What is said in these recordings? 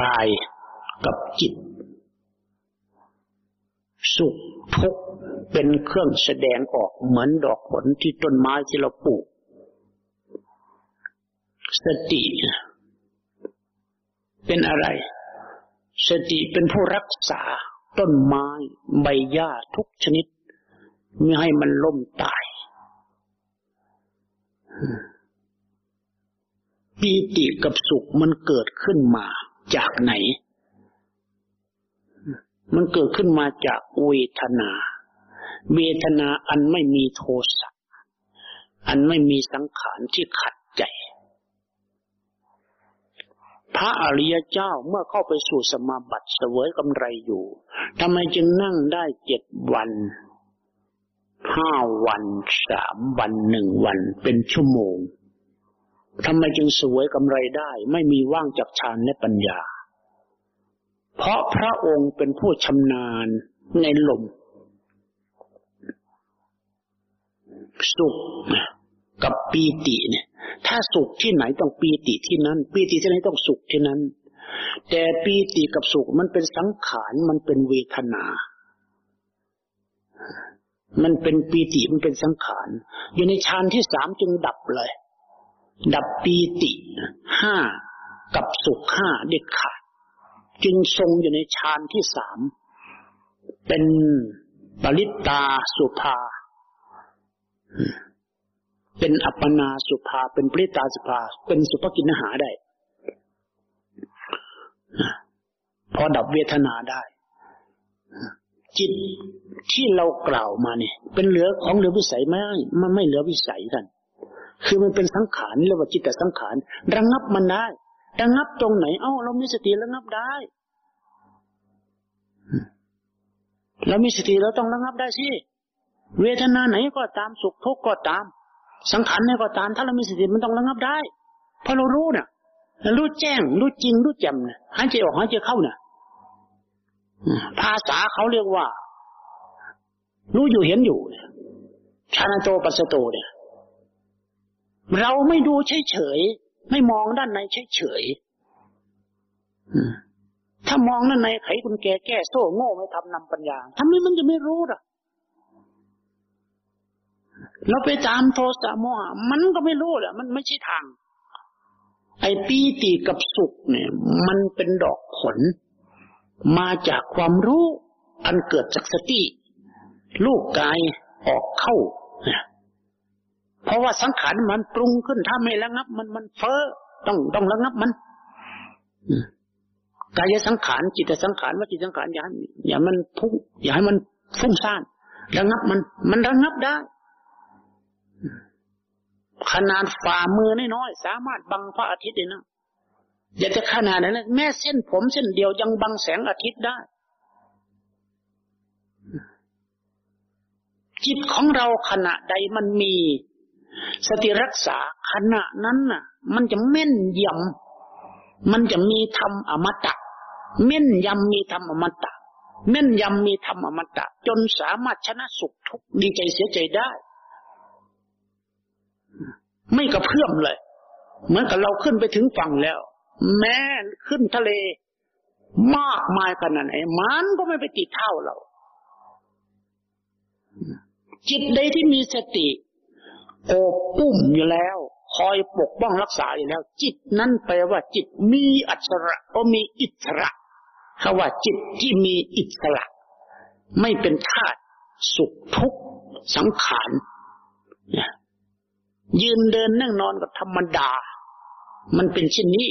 กายกับจิต สุขทุกข์เป็นเครื่องแสดงออกเหมือนดอกผลที่ต้นไม้ที่เราปลูก สติ เป็นอะไร สติเป็นผู้รักษาต้นไม้ ใบหญ้าทุกชนิด ไม่ให้มันล่มตายปีติกับสุขมันเกิดขึ้นมา จากไหน มันเกิดขึ้นมาจากเวทนา เวทนาอันไม่มีโทสะ อันไม่มีสังขารที่ขัดใจ พระอริยเจ้าเมื่อเข้าไปสู่สมาบัติเสวยกำไรอยู่ ทำไมจึงนั่งได้เจ็ดวันห้าวันสามวันหนึ่งวันเป็นชั่วโมง ทำไมจึงสวยกำไรได้ ไม่มีว่างจากฌานและปัญญา เพราะพระองค์เป็นผู้ชำนาญในลม สุขกับปีติเนี่ย ถ้าสุขที่ไหนต้องปีติที่นั้น ปีติที่ไหนต้องสุขที่นั้น แต่ปีติกับสุขมันเป็นสังขารมันเป็นเวทนา มันเป็นปีติมันเป็นสังขาร อยู่ในฌานที่สามจึงดับเลย ดับปีติห้ากับสุขห้าเด็ดขาดจึงทรงอยู่ในฌานที่สาม เป็นปริตตาสุภา เป็นอัปปนาสุภา เป็นปริตาสุภา เป็นสุภกินหาได้ พอดับเวทนาได้ จิตที่เรากล่าวมาเนี่ย เป็นเหลือของเหลือวิสัยไม่ มันไม่เหลือวิสัยกัน คือมันเป็นสังขารเรียกว่าจิตแต่สังขารระงับมันได้ระงับตรงไหน เอ้า เรามีสติระงับได้เรามีสติเราต้องระงับได้สิเวทนาไหนก็ตามสุขทุกข์ก็ตาม สังขารไหนก็ตาม ถ้าเรามีสติมันต้องระงับได้ เพราะเรารู้น่ะรู้แจ้ง รู้จริง รู้แจ่มนะหายใจออกหายใจเข้าน่ะภาษาเขาเรียกว่า รู้อยู่เห็นอยู่ชาณโตปัสโตเนี่ย เราไม่ดูเฉยๆ ไม่มองด้านในเฉยๆถ้ามองด้านในไขคุณแก่แก้โซ่โง่ไม่ทำนำปัญญาทำไมมันจะไม่รู้ล่ะ เราไปตามโทสะโมหะมันก็ไม่รู้แหละมันไม่ใช่ทาง ไอ้ปีติกับสุขเนี่ย มันเป็นดอกผล มาจากความรู้อันเกิดจากสติ ลูกกายออกเข้า เพราะว่าสังขารมันปรุงขึ้นถ้าไม่ระงับ มันมันเฟ้อต้องต้องระงับมันกายสังขารจิตสังขารว่าจิตสังขารอย่าอย่ามันพุ่งอย่าให้มันฟุ้งซ่านระงับมัน มันระงับได้ ขนาดฝ่ามือน้อยๆสามารถบังพระอาทิตย์ได้นะอย่าจะขนาดนั้นแม่เส้นผมเส้นเดียวยังบังแสงอาทิตย์ได้ จิตของเราขณะใดมันมี สติรักษาขณะนั้นน่ะ มันจะเม่นยำมันจะมีธรรมอมตะเม่นยำมีธรรมอมตะเม่นยำมีธรรมอมตะ จนสามารถชนะสุขทุกข์ดีใจเสียใจได้ ไม่กระเพื่อมเลย เหมือนกับเราขึ้นไปถึงฝั่งแล้ว แม้ขึ้นทะเล มากมายขนาดไหนมันก็ไม่ไปติดเท่าเรา จิตใดที่มีสติ โอบอุ้มอยู่แล้ว คอยปกป้องรักษาอยู่แล้ว จิตนั้นแปลว่าจิตมีอัศระก็มีอิสระคาว่าจิตที่มีอิสระ ไม่เป็นธาตุสุขทุกข์สังขารยืนเดินนั่งนอนกับธรรมดา มันเป็นเช่นนี้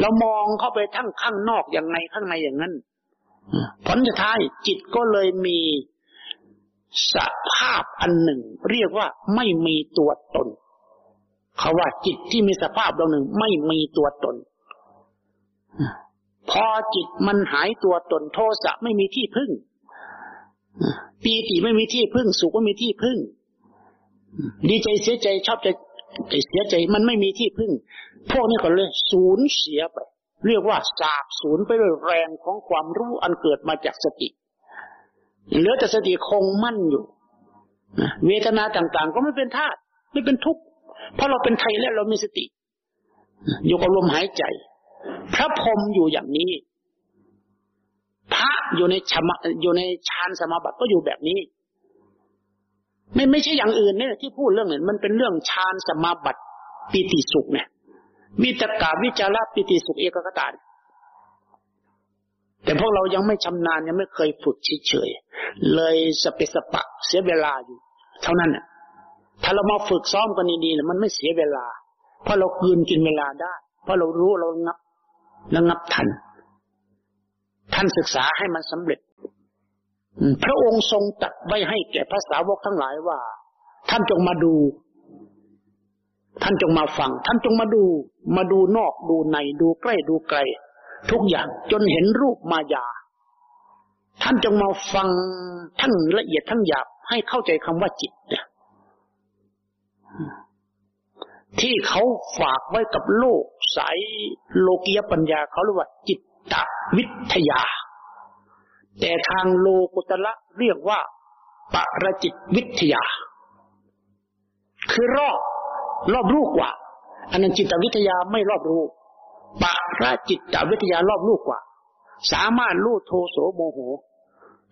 เรามองเข้าไปทั้งข้างนอกอย่างไงข้างในอย่างนั้นผลสุดท้ายจิตก็เลยมี สภาพอันหนึ่ง เรียกว่าไม่มีตัวตนเขาว่าจิตที่มีสภาพดวงหนึ่งไม่มีตัวตน พอจิตมันหายตัวตนโทสะไม่มีที่พึ่งปีติไม่มีที่พึ่ง สุขไม่มีที่พึ่ง ดีใจเสียใจชอบใจเสียใจมันไม่มีที่พึ่ง พวกนี้ก็เลยสูญเสียไป เรียกว่าสาบสูญไปด้วยแรงของความรู้อันเกิดมาจากสติ เหลือแต่สติคงมั่นอยู่เวทนาต่าง ๆ ก็ไม่เป็นธาตุไม่เป็นทุกข์เพราะเราเป็นไทยแล้วเรามีสติ อยู่กับลมหายใจ พระพรหมอยู่อย่างนี้ พระอยู่ในชมอยู่ในฌานสมาบัติก็อยู่แบบนี้ ไม่ไม่ใช่อย่างอื่นเนี่ยที่พูดเรื่องเนี้มันเป็นเรื่องฌานสมาบัติ ปิติสุขเนี่ยวิตกาวิจาระปิติสุขเอกกตา แต่พวกเรายังไม่ชำนาญยังไม่เคยฝึกเฉยๆเลยสเปสปะเสียเวลาอยู่ เท่านั้นน่ะ ถ้าเรามาฝึกซ้อมกันดีๆมันไม่เสียเวลา เพราะเราคืนกินเวลาได้ เพราะเรารู้เรางับระงับทัน ท่านศึกษาให้มันสำเร็จพระองค์ทรงตัดไว้ให้แก่ภาษาวกทั้งหลายว่า ท่านจงมาดู ท่านจงมาฟัง ท่านจงมาดู มาดูนอกดูในดูใกล้ดูไกล ทุกอย่างจนเห็นรูปมายา ท่านจงมาฟังทั้งละเอียดทั้งหยาบให้เข้าใจคำว่าจิตเนี่ยที่เขาฝากไว้กับโลก สายโลกียปัญญาเขาเรียกว่า จิตตวิทยา แต่ทางโลกุตละเรียกว่าปรจิตวิทยา คือรอบรอบรู้กว่า อันนั้นจิตวิทยาไม่รอบรู้ ปรจิตวิทยารอบรู้กว่า สามารถรู้โทโสโมโห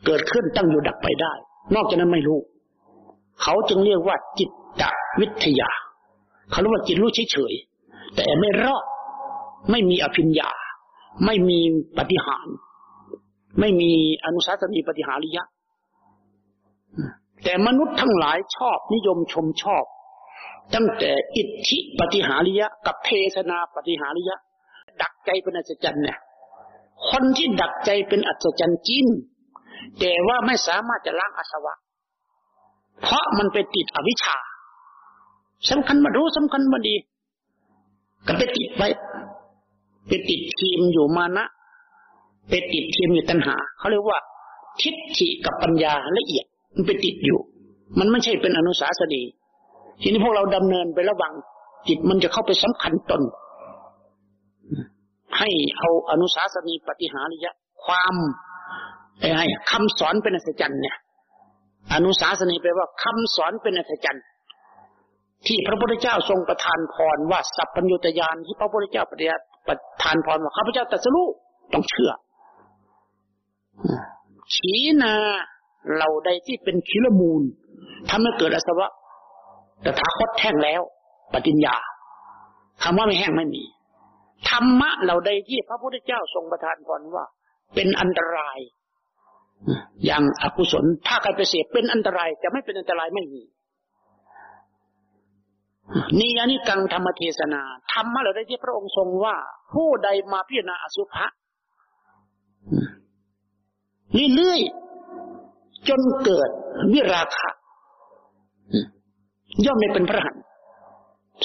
เกิดขึ้นตั้งอยู่ดับไปได้ นอกจากนั้นไม่รู้ เขาจึงเรียกว่าจิตวิทยา เขาเรียกว่าจิตรู้เฉยๆแต่ไม่รอดไม่มีอภิญญา ไม่มีปฏิหาร ไม่มีอนุสาสนีปฏิหาริยะ แต่มนุษย์ทั้งหลายชอบนิยมชมชอบ ตั้งแต่อิทธิปฏิหาริยะ กับเทศนาปฏิหาริยะ ใจเป็นอัศจรรย์เนี่ย คนที่ดักใจเป็นอัศจรรย์จริงแต่ว่าไม่สามารถจะล้างอาสวะ เพราะมันไปติดอวิชชาสำคัญมารู้สำคัญมาดี ก็ไปติดไว้ไปติดทีมอยู่มานะไปติดทีมอยู่ตัณหา เขาเรียกว่า ทิฏฐิกับปัญญาละเอียด มันไปติดอยู่ มันไม่ใช่เป็นอนุสาสนีทีนี้พวกเราดำเนินไประวัง จิตมันจะเข้าไปสำคัญตน ให้เอาอนุสาสนีปฏิหาริยะความไอ้คำสอนเป็นอัศจรรย์เนี่ย อนุสาสนีแปลว่าคำสอนเป็นอัศจรรย์ที่พระพุทธเจ้าทรงประทานพรว่าสัพพัญญุตยานที่พระพุทธเจ้าประทานพรว่าข้าพเจ้าตรัสรู้ต้องเชื่อขีนาเราใดที่เป็นคิลมูลทำให้เกิดอสวะแต่ถาคตแห้งแล้ว ปฏิญญาคำว่าไม่แห้งไม่มี ธรรมะเราใดที่พระพุทธเจ้าทรงประทานพรว่า เป็นอันตราย อย่างอกุศลถ้าใครไปเสพเป็นอันตรายจะไม่เป็นอันตรายไม่มีนี่อันนี้กังธรรมเทศนาธรรมะเราได้ที่พระองค์ทรงว่า ผู้ใดมาพิจารณาอสุภะเรื่อยๆจนเกิดวิราคะ ย่อมไม่เป็นพระหัน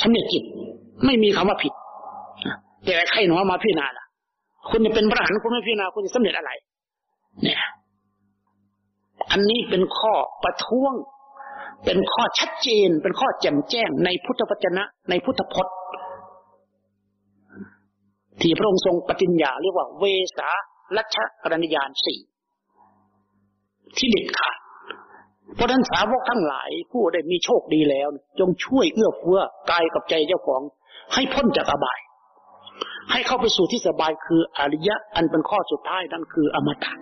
สำเร็จจิตไม่มีคำว่าผิด แต่ใครหนอมาพิจารณาล่ะคุณจะเป็นพระหันคุณไม่พิจารณาคุณจะสำเร็จอะไร เนี่ย อันนี้เป็นข้อประท้วง เป็นข้อชัดเจน เป็นข้อแจ่มแจ้งในพุทธวจนะ ในพุทธพจน์ที่พระองค์ทรงปฏิญญาเรียกว่า เวสาลัชกรณียานสี่ที่เด็ดขาดเพราะนั้นสาวกทั้งหลายผู้ได้มีโชคดีแล้ว จงช่วยเอื้อเฟื้อกายกับใจเจ้าของ ให้พ้นจากอบาย ให้เข้าไปสู่ที่สบายคืออริยะอันเป็นข้อสุดท้ายนั่นคืออมตะ